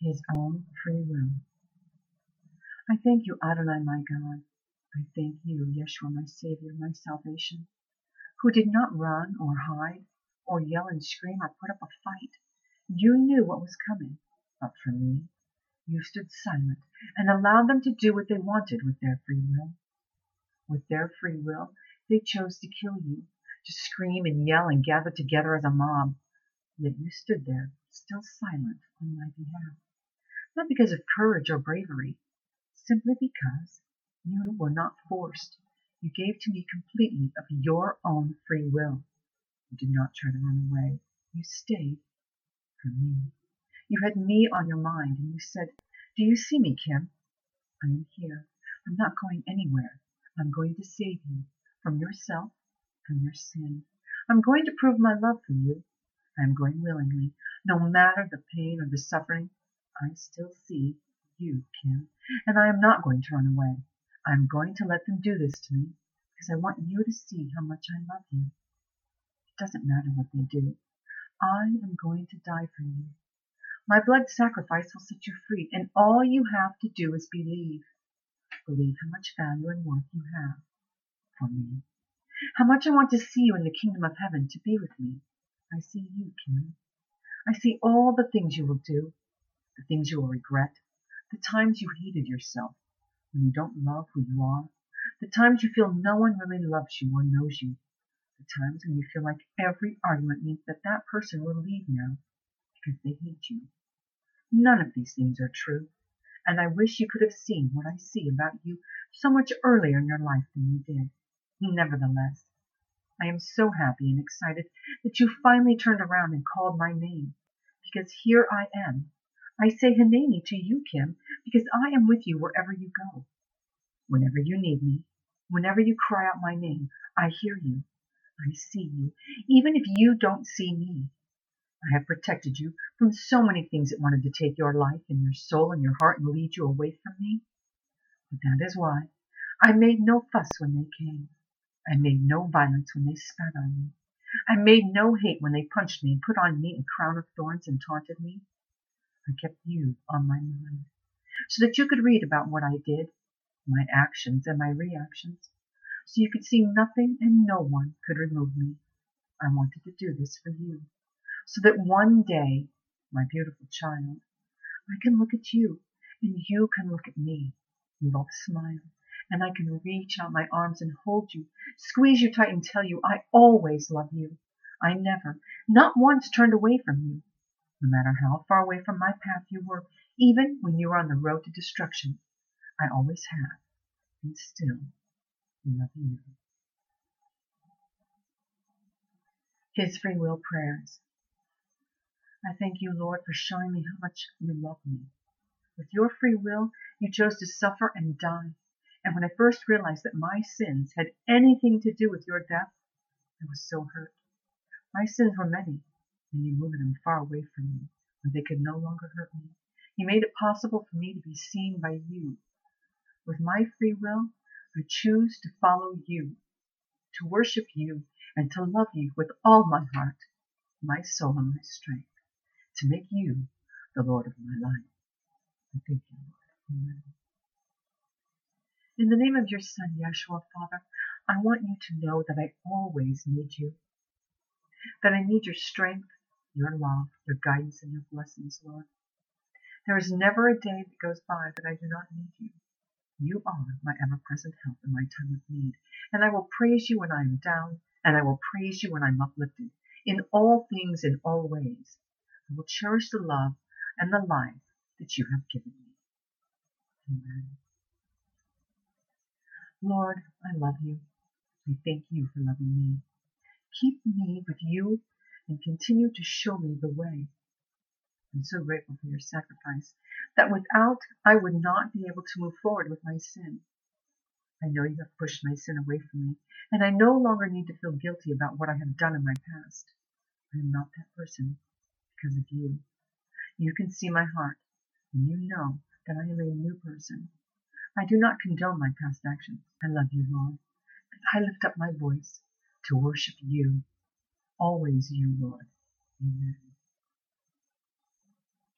his own free will. I thank you, Adonai, my God. I thank you, Yeshua, my Savior, my salvation, who did not run or hide or yell and scream or put up a fight. You knew what was coming, but for me, you stood silent and allowed them to do what they wanted with their free will. With their free will, they chose to kill you, to scream and yell and gather together as a mob. Yet you stood there, still silent on my behalf not because of courage or bravery, simply because you were not forced. You gave to me completely of your own free will. You did not try to run away. You stayed for me. You had me on your mind and you said, Do you see me, Kim? I am here. I'm not going anywhere. I'm going to save you from yourself, from your sin. I'm going to prove my love for you. I am going willingly, no matter the pain or the suffering I still see you, Kim, and I am not going to run away. I am going to let them do this to me because I want you to see how much I love you. It doesn't matter what they do. I am going to die for you. My blood sacrifice will set you free, and all you have to do is believe. Believe how much value and worth you have for me. How much I want to see you in the kingdom of heaven to be with me. I see you, Kim. I see all the things you will do, the things you will regret, the times you hated yourself, when you don't love who you are, the times you feel no one really loves you or knows you, the times when you feel like every argument means that that person will leave now because they hate you. None of these things are true, and I wish you could have seen what I see about you so much earlier in your life than you did. Nevertheless, I am so happy and excited that you finally turned around and called my name, because here I am I say Hineni to you, Kim, because I am with you wherever you go. Whenever you need me, whenever you cry out my name, I hear you. I see you, even if you don't see me. I have protected you from so many things that wanted to take your life and your soul and your heart and lead you away from me. But that is why I made no fuss when they came. I made no violence when they spat on me. I made no hate when they punched me and put on me a crown of thorns and taunted me. I kept you on my mind, so that you could read about what I did, my actions and my reactions, so you could see nothing and no one could remove me. I wanted to do this for you, so that one day, my beautiful child, I can look at you and you can look at me. We both smile, and I can reach out my arms and hold you, squeeze you tight and tell you I always love you. I never, not once turned away from you. No matter how far away from my path you were, even when you were on the road to destruction, I always have, and still love you. His free will prayers. I thank you, Lord, for showing me how much you love me. With your free will, you chose to suffer and die. And when I first realized that my sins had anything to do with your death, I was so hurt. My sins were many, and you moved them far away from me, where they could no longer hurt me. You made it possible for me to be seen by you. With my free will, I choose to follow you, to worship you, and to love you with all my heart, my soul, and my strength, to make you the Lord of my life. I thank you, Lord. Amen. In the name of your Son, Yeshua, Father, I want you to know that I always need you, that I need your strength, your love, your guidance, and your blessings, Lord. There is never a day that goes by that I do not need you. You are my ever-present help in my time of need, and I will praise you when I am down, and I will praise you when I'm uplifted. In all things, in all ways, I will cherish the love and the life that you have given me. Amen. Lord, I love you. I thank you for loving me. Keep me with you and continue to show me the way. I'm so grateful for your sacrifice that without I would not be able to move forward with my sin. I know you have pushed my sin away from me, and I no longer need to feel guilty about what I have done in my past. I am not that person because of you. You can see my heart, and you know that I am a new person. I do not condone my past actions. I love you, Lord, and I lift up my voice to worship you always you, Lord. Amen.